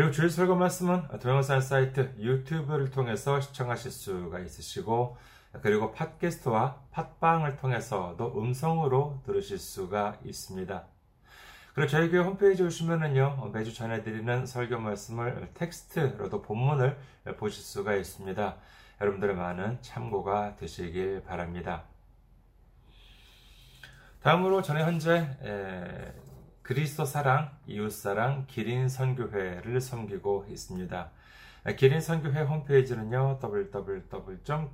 그리고 주일 설교 말씀은 동영상 사이트 유튜브를 통해서 시청하실 수가 있으시고 그리고 팟캐스트와 팟빵을 통해서도 음성으로 들으실 수가 있습니다. 그리고 저희 교회 홈페이지 오시면은요 매주 전해드리는 설교 말씀을 텍스트로도 본문을 보실 수가 있습니다. 여러분들의 많은 참고가 되시길 바랍니다. 다음으로 저는 현재 그리스도 사랑, 이웃 사랑, 기린 선교회를 섬기고 있습니다. 기린 선교회 홈페이지는요, www.기린.kr,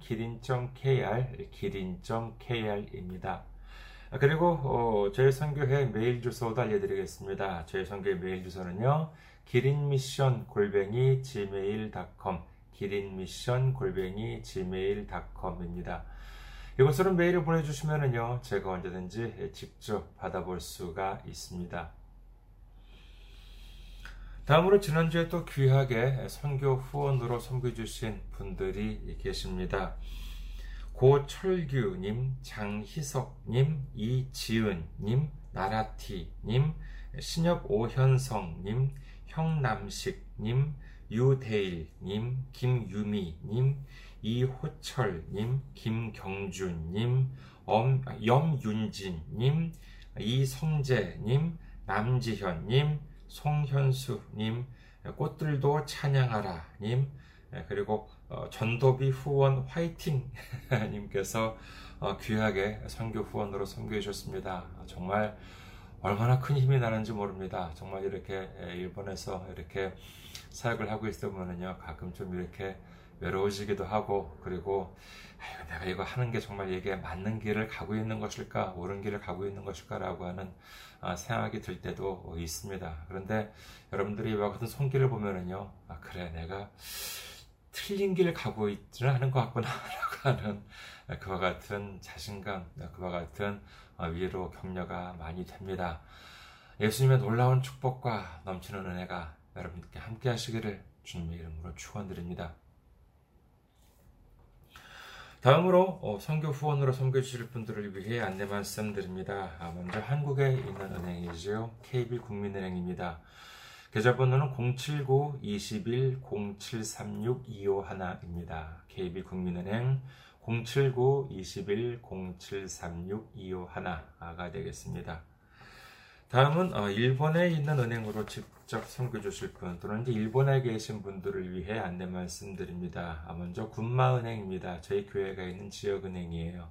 기린.kr입니다. 그리고 어, 저희 선교회 메일 주소도 알려드리겠습니다. 저희 선교회 메일 주소는요, 기린미션 골뱅이 gmail.com, 기린미션 골뱅이 gmail.com입니다. 이곳으로 메일을 보내주시면요, 제가 언제든지 직접 받아볼 수가 있습니다. 다음으로 지난주에 또 귀하게 선교 후원으로 섬겨주신 분들이 계십니다. 고철규님, 장희석님, 이지은님, 나라티님, 신협 오현성님, 형남식님, 유대일님, 김유미님, 이호철님, 김경준님, 엄, 염윤진님, 이성재님, 남지현님, 송현수님, 꽃들도 찬양하라님, 그리고 어, 전도비 후원 화이팅 님께서 어, 귀하게 선교 후원으로 섬겨 주셨습니다. 정말 얼마나 큰 힘이 나는지 모릅니다. 정말 이렇게 일본에서 이렇게 사역을 하고 있으면은요 가끔 좀 이렇게 외로워지기도 하고 그리고 아유, 내가 이거 하는 게 정말 이게 맞는 길을 가고 있는 것일까 옳은 길을 가고 있는 것일까라고 하는 아, 생각이 들 때도 있습니다. 그런데 여러분들이 이와 같은 손길을 보면은요 아, 그래 내가 틀린 길을 가고 있지는 않은 것 같구나라고 하는 그와 같은 자신감 그와 같은 어, 위로 격려가 많이 됩니다. 예수님의 놀라운 축복과 넘치는 은혜가 여러분께 함께 하시기를 주님의 이름으로 축원드립니다. 다음으로 어, 선교 후원으로 섬겨주실 분들을 위해 안내 말씀드립니다. 아, 먼저 한국에 있는 은행이죠. KB국민은행입니다. 계좌번호는 079-21-0736-251입니다. KB국민은행 079-21-0736-251가 되겠습니다. 다음은 어, 일본에 있는 은행으로 직접 섬겨주실 분 또는 일본에 계신 분들을 위해 안내 말씀드립니다. 아, 먼저 군마은행입니다. 저희 교회가 있는 지역은행이에요.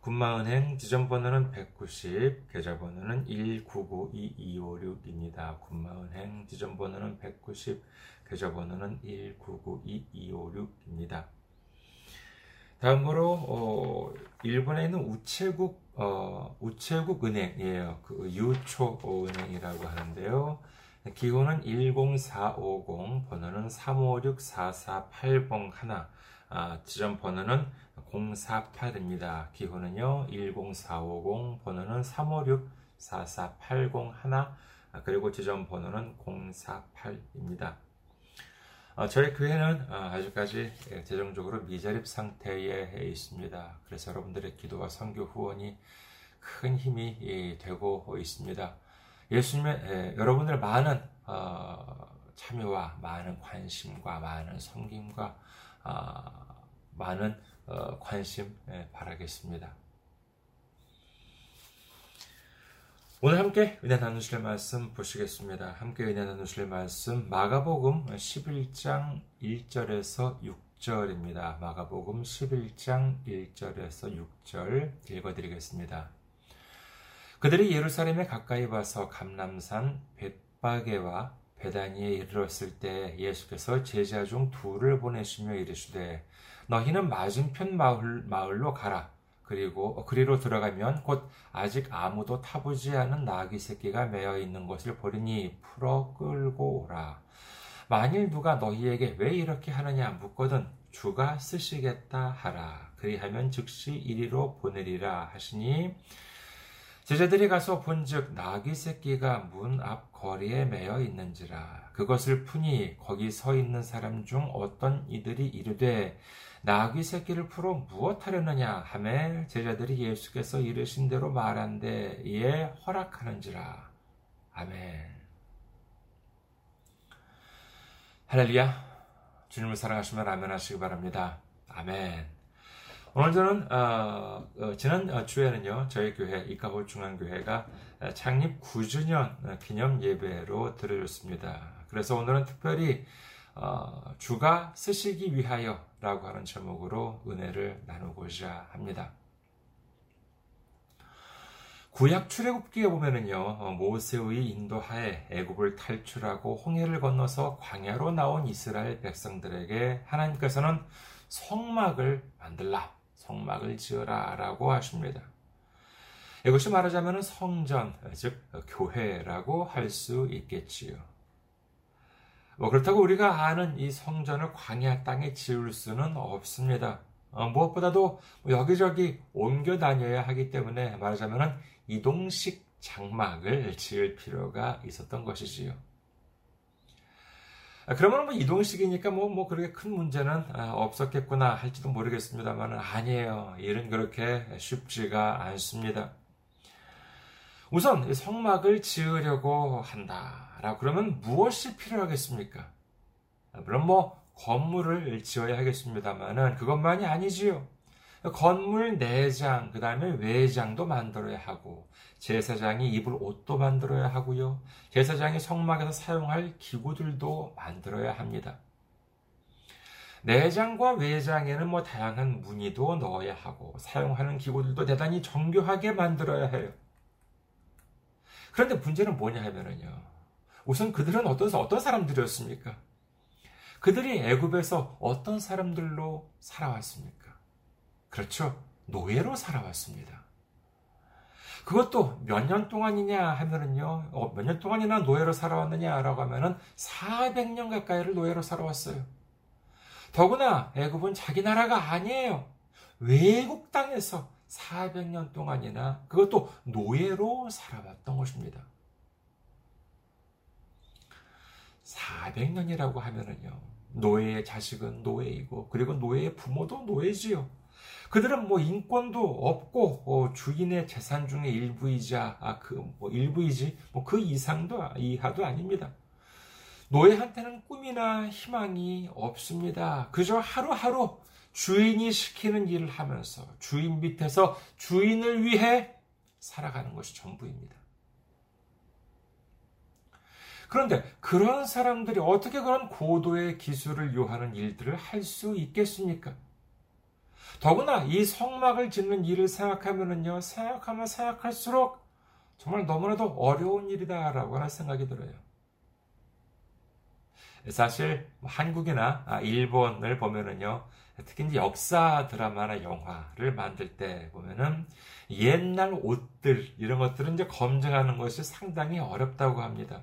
군마은행 지점번호는 190, 계좌번호는 1992256입니다. 군마은행 지점번호는 190, 계좌번호는 1992256입니다. 다음으로 어, 일본에 있는 우체국 어, 우체국 은행이에요. 그 유초 은행이라고 하는데요. 기호는 10450, 번호는 3564480 아, 지점 번호는 048입니다. 기호는요 10450, 번호는 3564480 아, 그리고 지점 번호는 048입니다. 어, 저희 교회는 어, 아직까지 예, 재정적으로 미자립 상태에 있습니다. 그래서 여러분들의 기도와 선교 후원이 큰 힘이 예, 되고 있습니다. 예수님의 예, 여러분들 많은 어, 참여와 많은 관심과 많은 섬김과 많은 관심 바라겠습니다. 오늘 함께 은혜 나누실 말씀 보시겠습니다. 함께 은혜 나누실 말씀 마가복음 11장 1절에서 6절입니다. 마가복음 11장 1절에서 6절 읽어드리겠습니다. 그들이 예루살렘에 가까이 와서 감남산 벳바게와 베다니에 이르렀을 때 예수께서 제자 중 둘을 보내시며 이르시되 너희는 맞은편 마을, 마을로 가라. 그리고 그리로 들어가면 곧 아직 아무도 타보지 않은 나귀 새끼가 매어 있는 것을 보리니 풀어 끌고 오라. 만일 누가 너희에게 왜 이렇게 하느냐 묻거든 주가 쓰시겠다 하라. 그리하면 즉시 이리로 보내리라 하시니 제자들이 가서 본즉 나귀 새끼가 문 앞 거리에 매여 있는지라 그것을 푸니 거기 서 있는 사람 중 어떤 이들이 이르되 나귀 새끼를 풀어 무엇 하려느냐 하매 제자들이 예수께서 이르신 대로 말한데 이에 허락하는지라. 아멘. 할렐루야. 주님을 사랑하시면 아멘 하시기 바랍니다. 아멘 오늘 저는 어, 어, 지난 어, 주에는요 저희 교회 이카호 중앙교회가 창립 9주년 기념 예배로 드려졌습니다. 그래서 오늘은 특별히 어, 주가 쓰시기 위하여라고 하는 제목으로 은혜를 나누고자 합니다. 구약 출애굽기에 보면은요 어, 모세의 인도하에 애굽을 탈출하고 홍해를 건너서 광야로 나온 이스라엘 백성들에게 하나님께서는 성막을 만들라 성막을 지어라 라고 하십니다. 이것이 말하자면 성전, 즉, 교회라고 할 수 있겠지요. 뭐 그렇다고 우리가 아는 이 성전을 광야 땅에 지을 수는 없습니다. 어, 무엇보다도 여기저기 옮겨 다녀야 하기 때문에 말하자면 이동식 장막을 지을 필요가 있었던 것이지요. 아, 그러면 뭐 이동식이니까 뭐, 뭐 그렇게 큰 문제는 아, 없었겠구나 할지도 모르겠습니다만 아니에요. 일은 그렇게 쉽지가 않습니다. 우선 성막을 지으려고 한다라고 그러면 무엇이 필요하겠습니까? 아, 물론 뭐 건물을 지어야 하겠습니다만은 그것만이 아니지요. 건물 내장, 그 다음에 외장도 만들어야 하고, 제사장이 입을 옷도 만들어야 하고요. 제사장이 성막에서 사용할 기구들도 만들어야 합니다. 내장과 외장에는 뭐 다양한 무늬도 넣어야 하고, 사용하는 기구들도 대단히 정교하게 만들어야 해요. 그런데 문제는 뭐냐 하면은요. 우선 그들은 어떤, 어떤 사람들이었습니까? 그들이 애굽에서 어떤 사람들로 살아왔습니까? 그렇죠. 노예로 살아왔습니다. 그것도 몇 년 동안이냐 하면은요, 어, 몇년 동안이나 노예로 살아왔느냐라고 하면은 400년 가까이를 노예로 살아왔어요. 더구나 애굽은 자기 나라가 아니에요. 외국 땅에서 400년 동안이나 그것도 노예로 살아왔던 것입니다. 400년이라고 하면은요, 노예의 자식은 노예이고, 그리고 노예의 부모도 노예지요. 그들은 뭐 인권도 없고 어, 주인의 재산 중의 일부이자 아, 그뭐 일부이지 뭐 그 이상도 이하도 아닙니다. 노예한테는 꿈이나 희망이 없습니다. 그저 하루하루 주인이 시키는 일을 하면서 주인 밑에서 주인을 위해 살아가는 것이 전부입니다. 그런데 그런 사람들이 어떻게 그런 고도의 기술을 요하는 일들을 할 수 있겠습니까? 더구나 이 성막을 짓는 일을 생각하면은요, 생각하면 생각할수록 정말 너무나도 어려운 일이다라고 하는 생각이 들어요. 사실 한국이나 일본을 보면은요, 특히 이제 역사 드라마나 영화를 만들 때 보면은 옛날 옷들 이런 것들은 이제 검증하는 것이 상당히 어렵다고 합니다.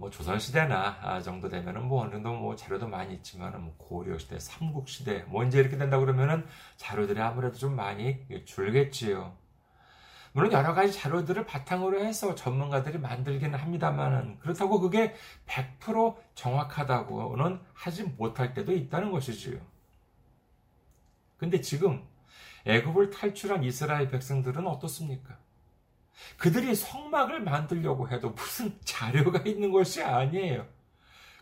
뭐 조선시대나 아, 정도 되면은 뭐 어느 정도 뭐 자료도 많이 있지만은 뭐 고려시대, 삼국시대 뭐 이제 이렇게 된다 그러면은 자료들이 아무래도 좀 많이 줄겠지요. 물론 여러 가지 자료들을 바탕으로 해서 전문가들이 만들기는 합니다만은 그렇다고 그게 100% 정확하다고는 하지 못할 때도 있다는 것이지요. 근데 지금 애굽을 탈출한 이스라엘 백성들은 어떻습니까? 그들이 성막을 만들려고 해도 무슨 자료가 있는 것이 아니에요.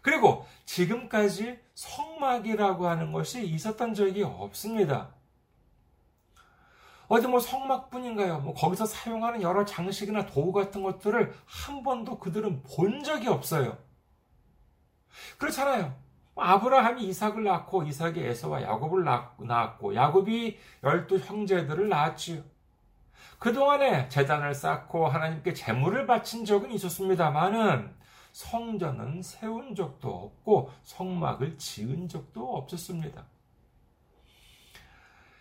그리고 지금까지 성막이라고 하는 것이 있었던 적이 없습니다. 어디 뭐 성막뿐인가요? 뭐 거기서 사용하는 여러 장식이나 도구 같은 것들을 한 번도 그들은 본 적이 없어요. 그렇잖아요. 아브라함이 이삭을 낳고 이삭이 에서와 야곱을 낳았고 야곱이 열두 형제들을 낳았지요. 그동안에 재단을 쌓고 하나님께 재물을 바친 적은 있었습니다만은 성전은 세운 적도 없고 성막을 지은 적도 없었습니다.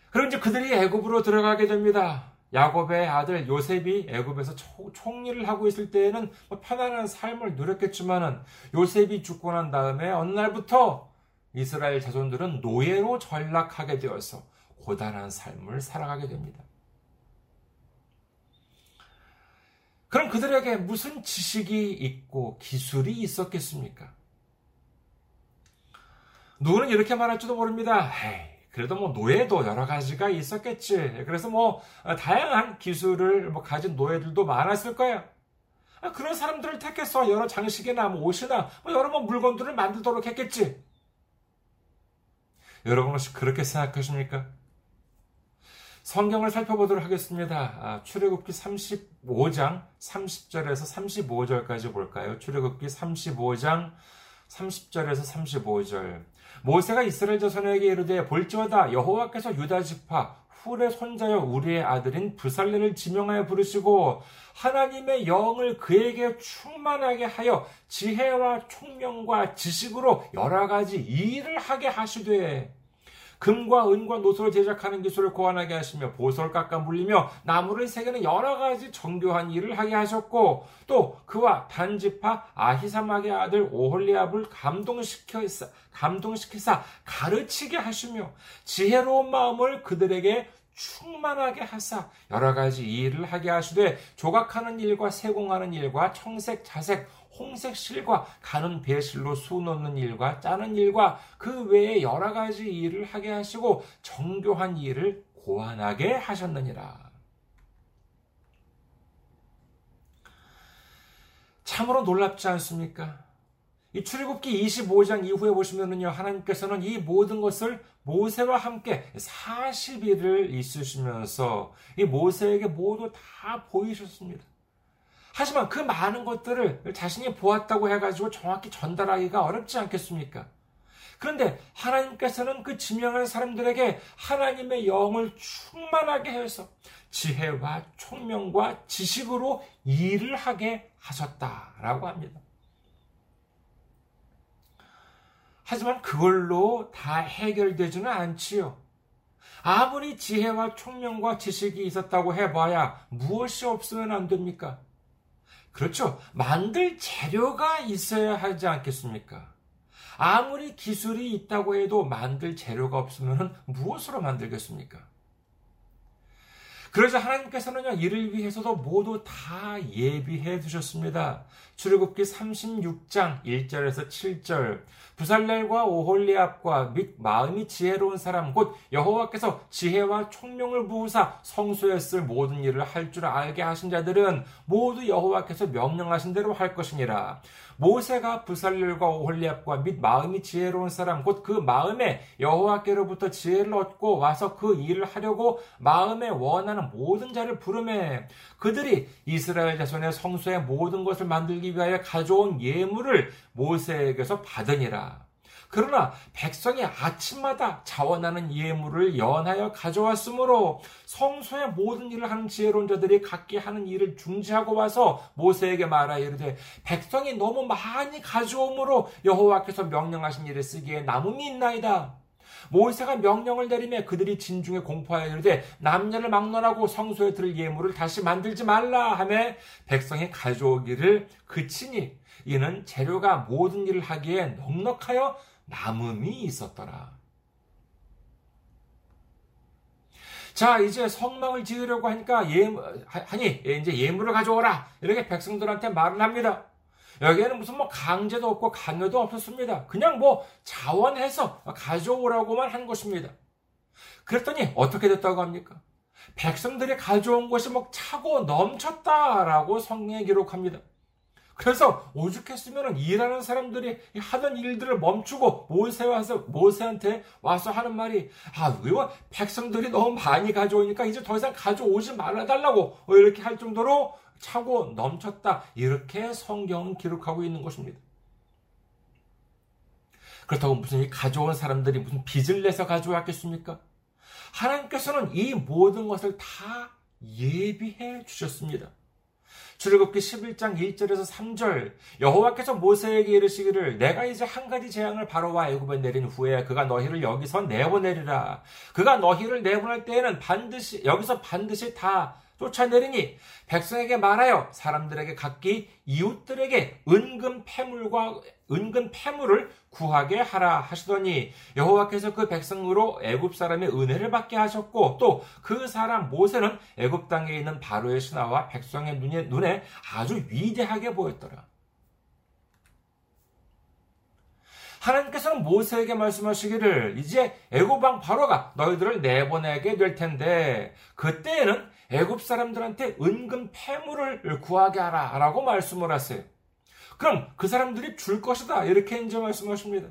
그럼 이제 그들이 애굽으로 들어가게 됩니다. 야곱의 아들 요셉이 애굽에서 총리를 하고 있을 때에는 뭐 편안한 삶을 누렸겠지만은 요셉이 죽고 난 다음에 어느 날부터 이스라엘 자손들은 노예로 전락하게 되어서 고단한 삶을 살아가게 됩니다. 그럼 그들에게 무슨 지식이 있고 기술이 있었겠습니까? 누구는 이렇게 말할지도 모릅니다. 에이, 그래도 뭐 노예도 여러 가지가 있었겠지. 그래서 뭐 다양한 기술을 뭐 가진 노예들도 많았을 거야. 아, 그런 사람들을 택해서 여러 장식이나 뭐 옷이나 뭐 여러 뭐 물건들을 만들도록 했겠지. 여러분 혹시 그렇게 생각하십니까? 성경을 살펴보도록 하겠습니다. 아, 출애굽기 35장 30절에서 35절까지 볼까요? 출애굽기 35장 30절에서 35절. 모세가 이스라엘 자손에게 이르되 볼지어다 여호와께서 유다 지파 훌의 손자여 우리의 아들인 부살레를 지명하여 부르시고 하나님의 영을 그에게 충만하게 하여 지혜와 총명과 지식으로 여러 가지 일을 하게 하시되 금과 은과 노소를 제작하는 기술을 고안하게 하시며 보석을 깎아 물리며 나무를 새기는 여러 가지 정교한 일을 하게 하셨고 또 그와 단지파 아히사막의 아들 오홀리압을 감동시켜사 감동시키사 가르치게 하시며 지혜로운 마음을 그들에게 충만하게 하사 여러 가지 일을 하게 하시되 조각하는 일과 세공하는 일과 청색, 자색, 홍색 실과 가는 배실로 수 놓는 일과 짜는 일과 그 외에 여러 가지 일을 하게 하시고 정교한 일을 고안하게 하셨느니라. 참으로 놀랍지 않습니까? 이 출애굽기 25장 이후에 보시면은요, 하나님께서는 이 모든 것을 모세와 함께 40일을 있으시면서 이 모세에게 모두 다 보이셨습니다. 하지만 그 많은 것들을 자신이 보았다고 해가지고 정확히 전달하기가 어렵지 않겠습니까? 그런데 하나님께서는 그 지명한 사람들에게 하나님의 영을 충만하게 해서 지혜와 총명과 지식으로 일을 하게 하셨다라고 합니다. 하지만 그걸로 다 해결되지는 않지요. 아무리 지혜와 총명과 지식이 있었다고 해봐야 무엇이 없으면 안 됩니까? 그렇죠. 만들 재료가 있어야 하지 않겠습니까? 아무리 기술이 있다고 해도 만들 재료가 없으면 무엇으로 만들겠습니까? 그러자 하나님께서는요, 이를 위해서도 모두 다 예비해 두셨습니다. 출애굽기 36장 1절에서 7절. 부살렐과 오홀리압과 및 마음이 지혜로운 사람 곧 여호와께서 지혜와 총명을 부으사 성소에 쓸 모든 일을 할 줄 알게 하신 자들은 모두 여호와께서 명령하신 대로 할 것이니라. 모세가 부살렐과 오홀리압과 및 마음이 지혜로운 사람 곧 그 마음에 여호와께로부터 지혜를 얻고 와서 그 일을 하려고 마음에 원하는 모든 자를 부르매 그들이 이스라엘 자손의 성소의 모든 것을 만들기 위하여 가져온 예물을 모세에게서 받으니라. 그러나 백성이 아침마다 자원하는 예물을 연하여 가져왔으므로 성소의 모든 일을 하는 지혜로운 자들이 각기 하는 일을 중지하고 와서 모세에게 말하 이르되 백성이 너무 많이 가져오므로 여호와께서 명령하신 일을 쓰기에 남음이 있나이다. 모세가 명령을 내리며 그들이 진중에 공포하여 이르되 남녀를 막론하고 성소에 들 예물을 다시 만들지 말라 하며 백성이 가져오기를 그치니 이는 재료가 모든 일을 하기에 넉넉하여 남음이 있었더라. 자, 이제 성막을 지으려고 하니까 예, 하니 이제 예물을 가져오라 이렇게 백성들한테 말을 합니다. 여기에는 무슨 뭐 강제도 없고 강요도 없었습니다. 그냥 뭐 자원해서 가져오라고만 한 것입니다. 그랬더니 어떻게 됐다고 합니까? 백성들이 가져온 것이 뭐 차고 넘쳤다라고 성경에 기록합니다. 그래서 오죽했으면 일하는 사람들이 하던 일들을 멈추고 모세와서 모세한테 와서 하는 말이 아, 왜 백성들이 너무 많이 가져오니까 이제 더 이상 가져오지 말아달라고 이렇게 할 정도로 차고 넘쳤다. 이렇게 성경은 기록하고 있는 것입니다. 그렇다고 무슨 가져온 사람들이 무슨 빚을 내서 가져왔겠습니까? 하나님께서는 이 모든 것을 다 예비해 주셨습니다. 출애굽기 11장 1절에서 3절 여호와께서 모세에게 이르시기를 내가 이제 한 가지 재앙을 바로와 애굽에 내린 후에 그가 너희를 여기서 내보내리라 그가 너희를 내보낼 때에는 반드시 여기서 반드시 다 쫓아내리니 백성에게 말하여 사람들에게 각기 이웃들에게 은근 패물과 은근 패물을 구하게 하라 하시더니 여호와께서 그 백성으로 애굽 사람의 은혜를 받게 하셨고 또 그 사람 모세는 애굽 땅에 있는 바로의 신하와 백성의 눈에, 눈에 아주 위대하게 보였더라. 하나님께서는 모세에게 말씀하시기를 이제 애굽 왕 바로가 너희들을 내보내게 될 텐데 그때에는 애굽 사람들한테 은근 패물을 구하게 하라라고 말씀을 하세요. 그럼 그 사람들이 줄 것이다 이렇게 이제 말씀하십니다.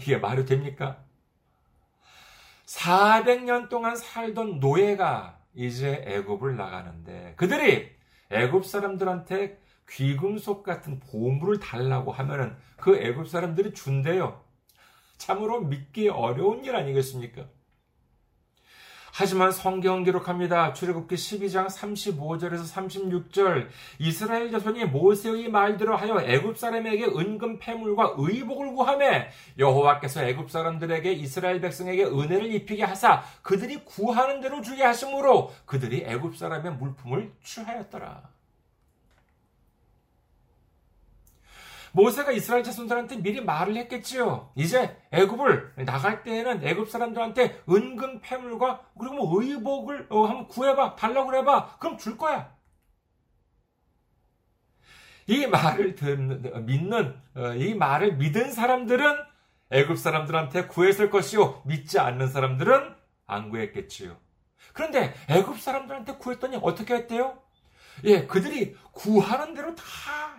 이게 말이 됩니까? 400년 동안 살던 노예가 이제 애굽을 나가는데 그들이 애굽 사람들한테 귀금속 같은 보물을 달라고 하면은 그 애굽 사람들이 준대요. 참으로 믿기 어려운 일 아니겠습니까? 하지만 성경은 기록합니다. 출애굽기 12장 35절에서 36절 이스라엘 자손이 모세의 말대로 하여 애굽 사람에게 은금 패물과 의복을 구하매 여호와께서 애굽 사람들에게 이스라엘 백성에게 은혜를 입히게 하사 그들이 구하는 대로 주게 하심으로 그들이 애굽 사람의 물품을 취하였더라. 모세가 이스라엘 자손들한테 미리 말을 했겠지요. 이제 애굽을 나갈 때에는 애굽 사람들한테 은근 패물과 그리고 뭐 의복을 어, 한번 구해봐, 달라고 그래봐. 그럼 줄 거야. 이 말을 듣는, 믿는 어, 이 말을 믿은 사람들은 애굽 사람들한테 구했을 것이요 믿지 않는 사람들은 안 구했겠지요. 그런데 애굽 사람들한테 구했더니 어떻게 했대요? 예, 그들이 구하는 대로 다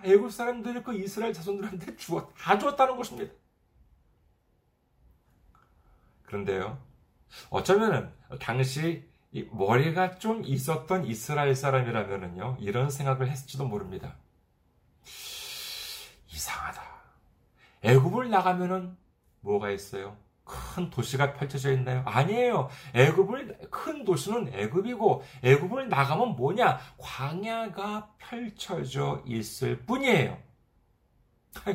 애굽 사람들이 그 이스라엘 자손들한테 주어 다 주었다는 것입니다. 그런데요, 어쩌면은 당시 머리가 좀 있었던 이스라엘 사람이라면은요 이런 생각을 했을지도 모릅니다. 이상하다. 애굽을 나가면은 뭐가 있어요? 큰 도시가 펼쳐져 있나요? 아니에요. 애굽을 큰 도시는 애굽이고 애굽을 나가면 뭐냐? 광야가 펼쳐져 있을 뿐이에요.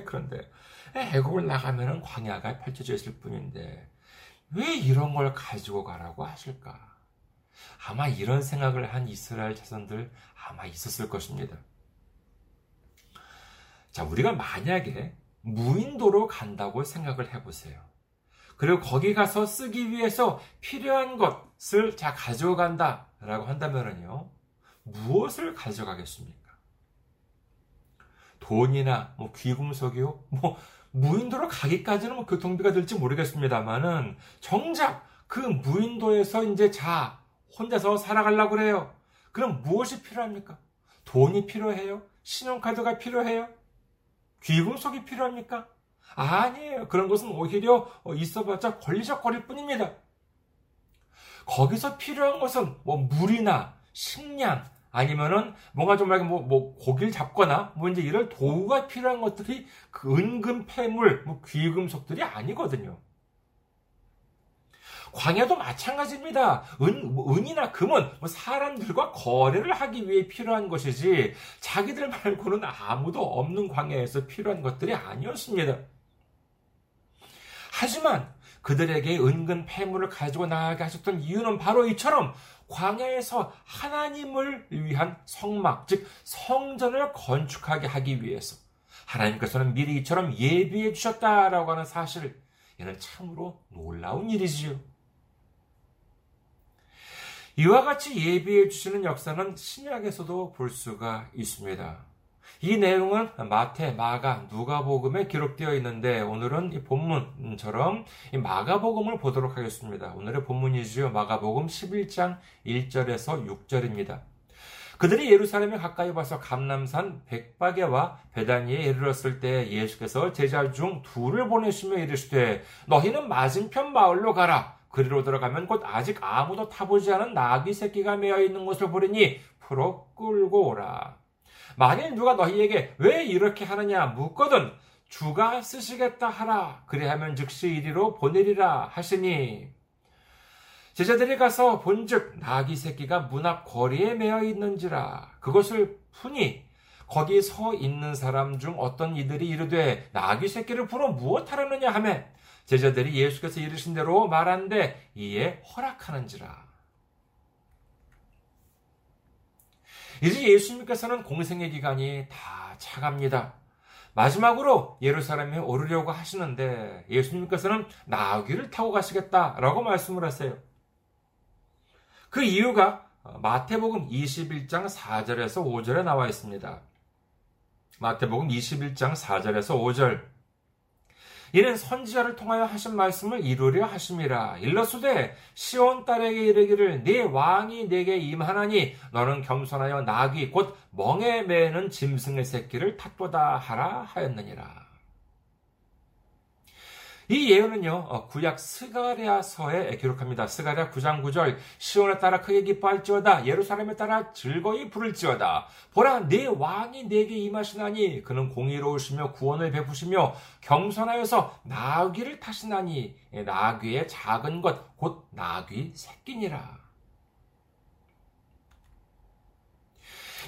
그런데 애굽을 나가면은 광야가 펼쳐져 있을 뿐인데 왜 이런 걸 가지고 가라고 하실까? 아마 이런 생각을 한 이스라엘 자손들 아마 있었을 것입니다. 자, 우리가 만약에 무인도로 간다고 생각을 해보세요. 그리고 거기 가서 쓰기 위해서 필요한 것을 자 가져간다 라고 한다면요. 무엇을 가져가겠습니까? 돈이나 뭐 귀금속이요? 뭐 무인도로 가기까지는 뭐 교통비가 들지 모르겠습니다만은 정작 그 무인도에서 이제 자 혼자서 살아가려고 그래요. 그럼 무엇이 필요합니까? 돈이 필요해요? 신용카드가 필요해요? 귀금속이 필요합니까? 아니에요. 그런 것은 오히려 어, 있어봤자 걸리적거릴 뿐입니다. 거기서 필요한 것은 뭐 물이나 식량 아니면은 뭔가 좀 뭐, 뭐 고기를 잡거나 뭐 이제 이런 도구가 필요한 것들이 그 은금 폐물, 뭐 귀금속들이 아니거든요. 광야도 마찬가지입니다. 은, 뭐 은이나 금은 뭐 사람들과 거래를 하기 위해 필요한 것이지 자기들 말고는 아무도 없는 광야에서 필요한 것들이 아니었습니다. 하지만 그들에게 은근 폐물을 가지고 나가게 하셨던 이유는 바로 이처럼 광야에서 하나님을 위한 성막, 즉 성전을 건축하게 하기 위해서 하나님께서는 미리 이처럼 예비해 주셨다라고 하는 사실, 이는 참으로 놀라운 일이지요. 이와 같이 예비해 주시는 역사는 신약에서도 볼 수가 있습니다. 이 내용은 마태, 마가, 누가복음에 기록되어 있는데 오늘은 이 본문처럼 이 마가복음을 보도록 하겠습니다. 오늘의 본문이지요. 마가복음 11장 1절에서 6절입니다. 그들이 예루살렘에 가까이 와서 감남산 백박에와 베다니에 이르렀을 때 예수께서 제자 중 둘을 보내시며 이르시되 너희는 맞은편 마을로 가라. 그리로 들어가면 곧 아직 아무도 타보지 않은 나귀 새끼가 메어 있는 곳을 보리니 풀어 끌고 오라. 만일 누가 너희에게 왜 이렇게 하느냐 묻거든 주가 쓰시겠다 하라. 그리하면 즉시 이리로 보내리라 하시니. 제자들이 가서 본즉 나귀 새끼가 문 앞 거리에 매어 있는지라. 그것을 푸니 거기 서 있는 사람 중 어떤 이들이 이르되 나귀 새끼를 풀어 무엇 하려느냐 하매 제자들이 예수께서 이르신 대로 말한데 이에 허락하는지라 이제 예수님께서는 공생의 기간이 다 차갑니다. 마지막으로 예루살렘에 오르려고 하시는데 예수님께서는 나귀를 타고 가시겠다라고 말씀을 하세요. 그 이유가 마태복음 21장 4절에서 5절에 나와 있습니다. 마태복음 21장 4절에서 5절 이는 선지자를 통하여 하신 말씀을 이루려 하심이라. 일러수되 시온 딸에게 이르기를 네 왕이 내게 임하나니 너는 겸손하여 나귀 곧 멍에 매는 짐승의 새끼를 탓보다 하라 하였느니라. 이 예언은요, 어, 구약 스가랴서에 기록합니다. 스가랴 9장 9절, 시온에 따라 크게 기뻐할지어다, 예루살렘에 따라 즐거이 부를지어다. 보라, 내 왕이 내게 임하시나니, 그는 공의로우시며 구원을 베푸시며, 겸손하여서 나귀를 타시나니, 예, 나귀의 작은 것, 곧 나귀 새끼니라.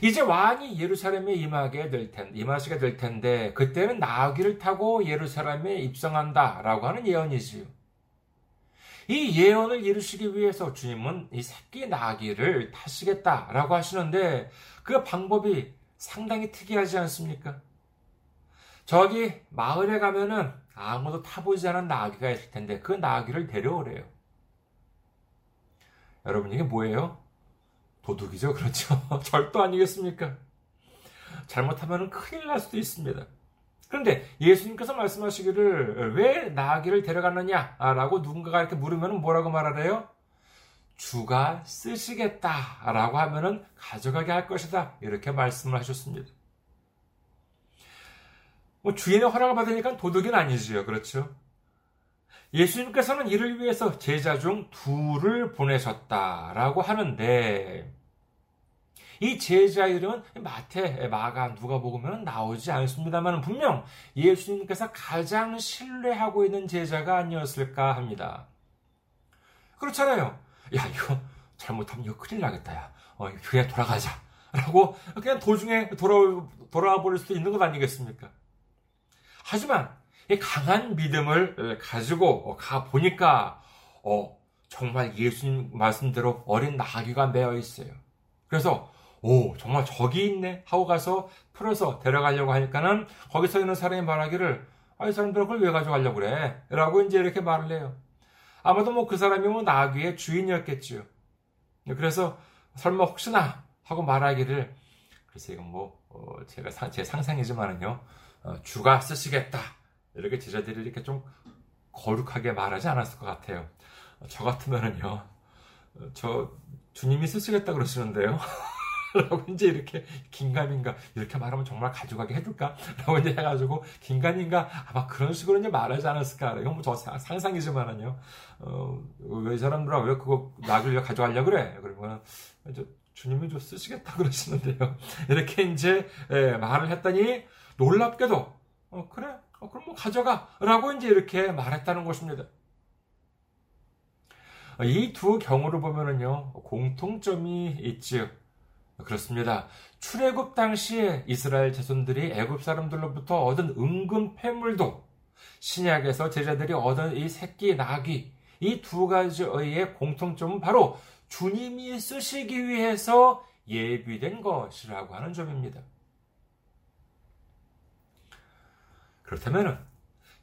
이제 왕이 예루살렘에 임하게 될 텐, 임하시게 될 텐데, 그때는 나귀를 타고 예루살렘에 입성한다 라고 하는 예언이지요. 이 예언을 이루시기 위해서 주님은 이 새끼 나귀를 타시겠다 라고 하시는데, 그 방법이 상당히 특이하지 않습니까? 저기 마을에 가면은 아무도 타보지 않은 나귀가 있을 텐데, 그 나귀를 데려오래요. 여러분, 이게 뭐예요? 도둑이죠. 그렇죠. 절도 아니겠습니까? 잘못하면 큰일 날 수도 있습니다. 그런데 예수님께서 말씀하시기를 왜 나귀를 데려갔느냐라고 누군가가 이렇게 물으면 뭐라고 말하래요? 주가 쓰시겠다라고 하면은 가져가게 할 것이다. 이렇게 말씀을 하셨습니다. 뭐 주인의 허락을 받으니까 도둑은 아니지요. 그렇죠? 예수님께서는 이를 위해서 제자 중 둘을 보내셨다라고 하는데 이 제자 이름은 마태, 마가, 누가 보면 나오지 않습니다만 분명 예수님께서 가장 신뢰하고 있는 제자가 아니었을까 합니다. 그렇잖아요. 야, 이거 잘못하면 이거 큰일 나겠다, 야. 어, 그냥 돌아가자. 라고 그냥 도중에 돌아, 돌아와 버릴 수도 있는 것 아니겠습니까? 하지만 이 강한 믿음을 가지고 가 보니까 어, 정말 예수님 말씀대로 어린 나귀가 매어 있어요. 그래서 오, 정말 저기 있네. 하고 가서 풀어서 데려가려고 하니까는 거기서 있는 사람이 말하기를, 아, 이 사람들 그걸 왜 가져가려고 그래? 라고 이제 이렇게 말을 해요. 아마도 뭐 그 사람이 뭐 나귀의 주인이었겠지요. 그래서 설마 혹시나 하고 말하기를, 그래서 이건 뭐, 어, 제가 사, 제 상상이지만은요, 어, 주가 쓰시겠다. 이렇게 제자들이 이렇게 좀 거룩하게 말하지 않았을 것 같아요. 저 같으면은요, 어, 저 주님이 쓰시겠다 그러시는데요. 라고 이제 이렇게 긴가민가 이렇게 말하면 정말 가져가게 해줄까? 라고 이제 해가지고 긴가민가 아마 그런 식으로 이제 말하지 않았을까? 이건 뭐저 상상이지만은요. 어, 왜 사람들아 왜 그거 나를 가져가려 그래? 그러면 주님이 좀 쓰시겠다 그러시는데요. 이렇게 이제 예, 말을 했더니 놀랍게도 어, 그래 어, 그럼 뭐 가져가 라고 이제 이렇게 말했다는 것입니다. 이 두 경우를 보면은요 공통점이 있지요. 그렇습니다. 출애굽 당시에 이스라엘 자손들이 애굽 사람들로부터 얻은 은금 폐물도 신약에서 제자들이 얻은 이 새끼 나귀 이 두 가지의 공통점은 바로 주님이 쓰시기 위해서 예비된 것이라고 하는 점입니다. 그렇다면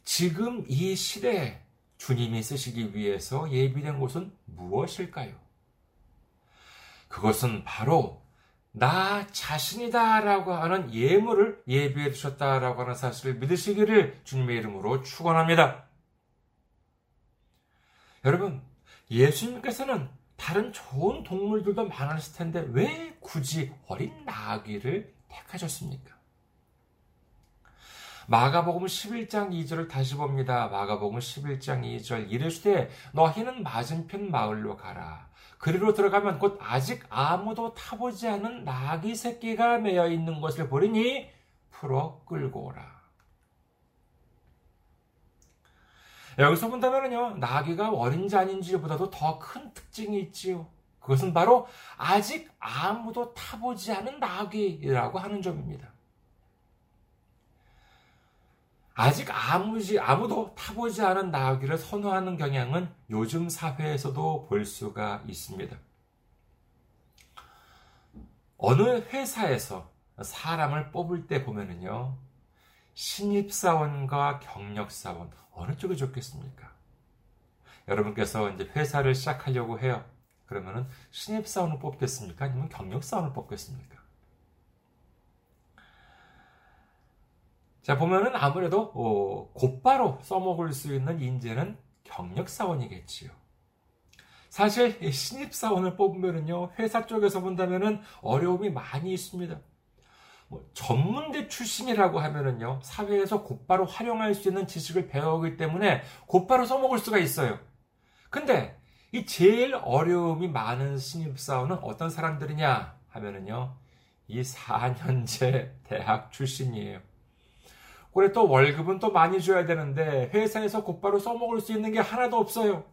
지금 이 시대에 주님이 쓰시기 위해서 예비된 곳은 무엇일까요? 그것은 바로 나 자신이다라고 하는 예물을 예비해 두셨다라고 하는 사실을 믿으시기를 주님의 이름으로 축원합니다. 여러분, 예수님께서는 다른 좋은 동물들도 많았을 텐데 왜 굳이 어린 나귀를 택하셨습니까? 마가복음 11장 2절을 다시 봅니다. 마가복음 11장 2절 이르시되 너희는 맞은편 마을로 가라. 그리로 들어가면 곧 아직 아무도 타보지 않은 나귀 새끼가 매여 있는 것을 보리니 풀어 끌고 오라. 여기서 본다면요, 나귀가 어린지 아닌지보다도 더 큰 특징이 있지요. 그것은 바로 아직 아무도 타보지 않은 나귀라고 하는 점입니다. 아직 아무지, 아무도 타보지 않은 나귀를 선호하는 경향은 요즘 사회에서도 볼 수가 있습니다. 어느 회사에서 사람을 뽑을 때 보면은요, 신입사원과 경력사원, 어느 쪽이 좋겠습니까? 여러분께서 이제 회사를 시작하려고 해요. 그러면은 신입사원을 뽑겠습니까? 아니면 경력사원을 뽑겠습니까? 자, 보면은 아무래도, 어, 곧바로 써먹을 수 있는 인재는 경력사원이겠지요. 사실, 신입사원을 뽑으면은요, 회사 쪽에서 본다면은 어려움이 많이 있습니다. 뭐, 전문대 출신이라고 하면은요, 사회에서 곧바로 활용할 수 있는 지식을 배우기 때문에 곧바로 써먹을 수가 있어요. 근데, 이 제일 어려움이 많은 신입사원은 어떤 사람들이냐 하면은요, 이 4년제 대학 출신이에요. 그래 또 월급은 또 많이 줘야 되는데 회사에서 곧바로 써먹을 수 있는 게 하나도 없어요.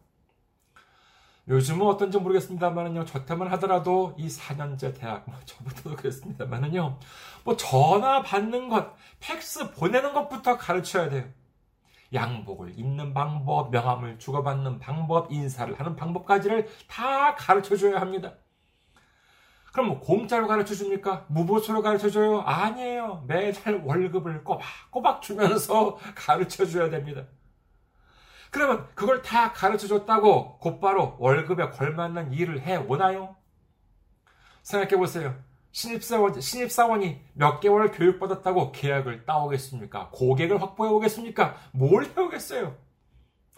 요즘은 어떤지 모르겠습니다만은요, 저때만 하더라도 이 4년제 대학, 뭐 저부터도 그랬습니다만은요, 뭐 전화 받는 것, 팩스 보내는 것부터 가르쳐야 돼요. 양복을 입는 방법, 명함을 주고받는 방법, 인사를 하는 방법까지를 다 가르쳐 줘야 합니다. 그럼 뭐 공짜로 가르쳐 줍니까? 무보수로 가르쳐 줘요? 아니에요. 매달 월급을 꼬박꼬박 주면서 가르쳐 줘야 됩니다. 그러면 그걸 다 가르쳐 줬다고 곧바로 월급에 걸맞는 일을 해 오나요? 생각해 보세요. 신입사원, 신입사원이 몇 개월 교육받았다고 계약을 따오겠습니까? 고객을 확보해 오겠습니까? 뭘 해오겠어요?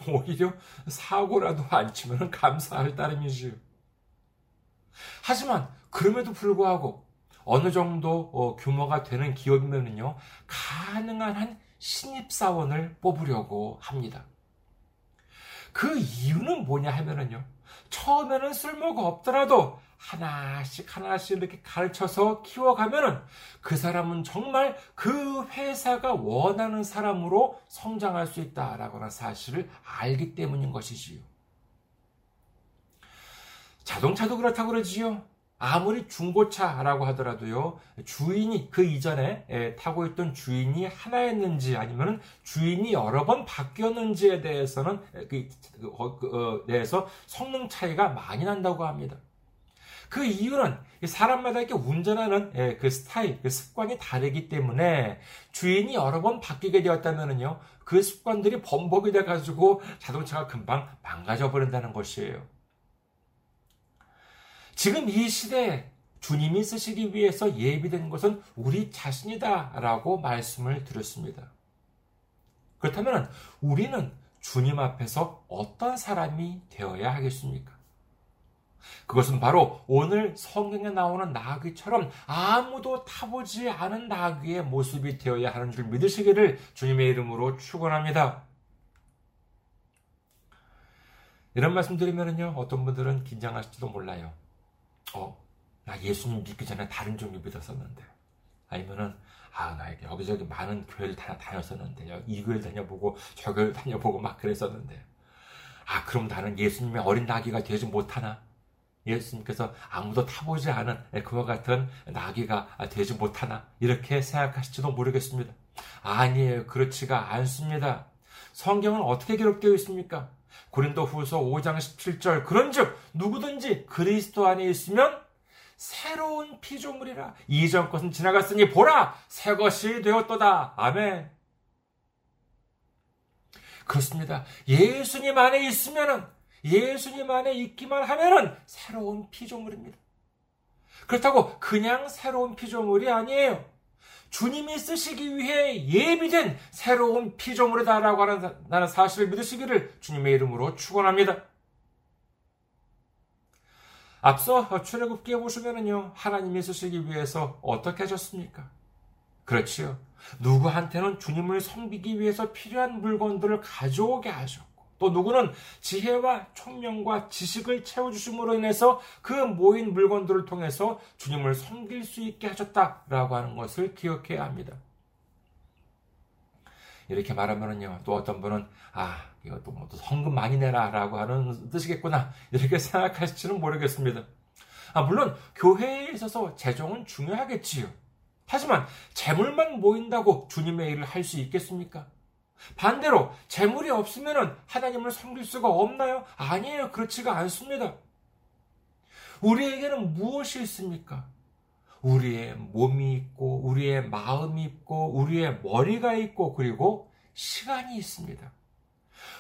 오히려 사고라도 안 치면 감사할 따름이지요. 하지만 그럼에도 불구하고 어느 정도 어, 규모가 되는 기업이면요 가능한 한 신입사원을 뽑으려고 합니다. 그 이유는 뭐냐 하면은요 처음에는 쓸모가 없더라도 하나씩 하나씩 이렇게 가르쳐서 키워가면은 그 사람은 정말 그 회사가 원하는 사람으로 성장할 수 있다라고 는 사실을 알기 때문인 것이지요. 자동차도 그렇다고 그러지요. 아무리 중고차라고 하더라도요, 주인이 그 이전에 타고 있던 주인이 하나였는지 아니면 주인이 여러 번 바뀌었는지에 대해서는 그, 그, 어, 그, 어, 대해서 성능 차이가 많이 난다고 합니다. 그 이유는 사람마다 이렇게 운전하는 예, 그 스타일, 그 습관이 다르기 때문에 주인이 여러 번 바뀌게 되었다면요, 그 습관들이 범벅이 돼가지고 자동차가 금방 망가져 버린다는 것이에요. 지금 이 시대에 주님이 쓰시기 위해서 예비된 것은 우리 자신이다라고 말씀을 드렸습니다. 그렇다면 우리는 주님 앞에서 어떤 사람이 되어야 하겠습니까? 그것은 바로 오늘 성경에 나오는 나귀처럼 아무도 타보지 않은 나귀의 모습이 되어야 하는 줄 믿으시기를 주님의 이름으로 축원합니다. 이런 말씀 드리면요 어떤 분들은 긴장하실지도 몰라요. 어, 나 예수님 믿기 전에 다른 종교 믿었었는데. 아니면은, 아, 나 여기저기 많은 교회를 다, 다녔었는데, 이 교회 다녀보고, 저 교회 다녀보고 막 그랬었는데. 아, 그럼 나는 예수님의 어린 나귀가 되지 못하나? 예수님께서 아무도 타보지 않은 그와 같은 나귀가 되지 못하나? 이렇게 생각하실지도 모르겠습니다. 아니에요. 그렇지가 않습니다. 성경은 어떻게 기록되어 있습니까? 고린도 후서 5장 17절 그런즉 누구든지 그리스도 안에 있으면 새로운 피조물이라. 이전 것은 지나갔으니 보라 새 것이 되었도다. 아멘. 그렇습니다. 예수님 안에 있으면은 예수님 안에 있기만 하면은 새로운 피조물입니다. 그렇다고 그냥 새로운 피조물이 아니에요 주님이 쓰시기 위해 예비된 새로운 피조물이다라고 하는 사실을 믿으시기를 주님의 이름으로 축원합니다. 앞서 출애굽기에 보시면은요 하나님이 쓰시기 위해서 어떻게 하셨습니까? 그렇지요. 누구한테는 주님을 섬기기 위해서 필요한 물건들을 가져오게 하죠. 또 누구는 지혜와 총명과 지식을 채워주심으로 인해서 그 모인 물건들을 통해서 주님을 섬길 수 있게 하셨다라고 하는 것을 기억해야 합니다. 이렇게 말하면은요, 또 어떤 분은, 아, 또 뭐, 또 성금 많이 내라, 라고 하는 뜻이겠구나. 이렇게 생각하실지는 모르겠습니다. 아, 물론, 교회에 있어서 재정은 중요하겠지요. 하지만, 재물만 모인다고 주님의 일을 할 수 있겠습니까? 반대로, 재물이 없으면 하나님을 섬길 수가 없나요? 아니에요. 그렇지가 않습니다. 우리에게는 무엇이 있습니까? 우리의 몸이 있고, 우리의 마음이 있고, 우리의 머리가 있고, 그리고 시간이 있습니다.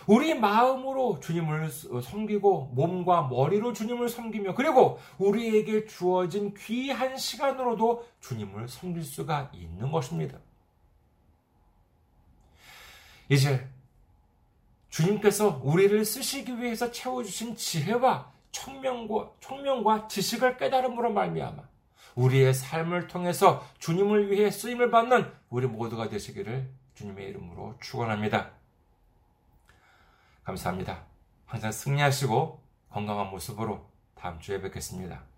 우리 마음으로 주님을 섬기고, 몸과 머리로 주님을 섬기며, 그리고 우리에게 주어진 귀한 시간으로도 주님을 섬길 수가 있는 것입니다. 이제 주님께서 우리를 쓰시기 위해서 채워주신 지혜와 청명과, 청명과 지식을 깨달음으로 말미암아 우리의 삶을 통해서 주님을 위해 쓰임을 받는 우리 모두가 되시기를 주님의 이름으로 축원합니다. 감사합니다. 항상 승리하시고 건강한 모습으로 다음 주에 뵙겠습니다.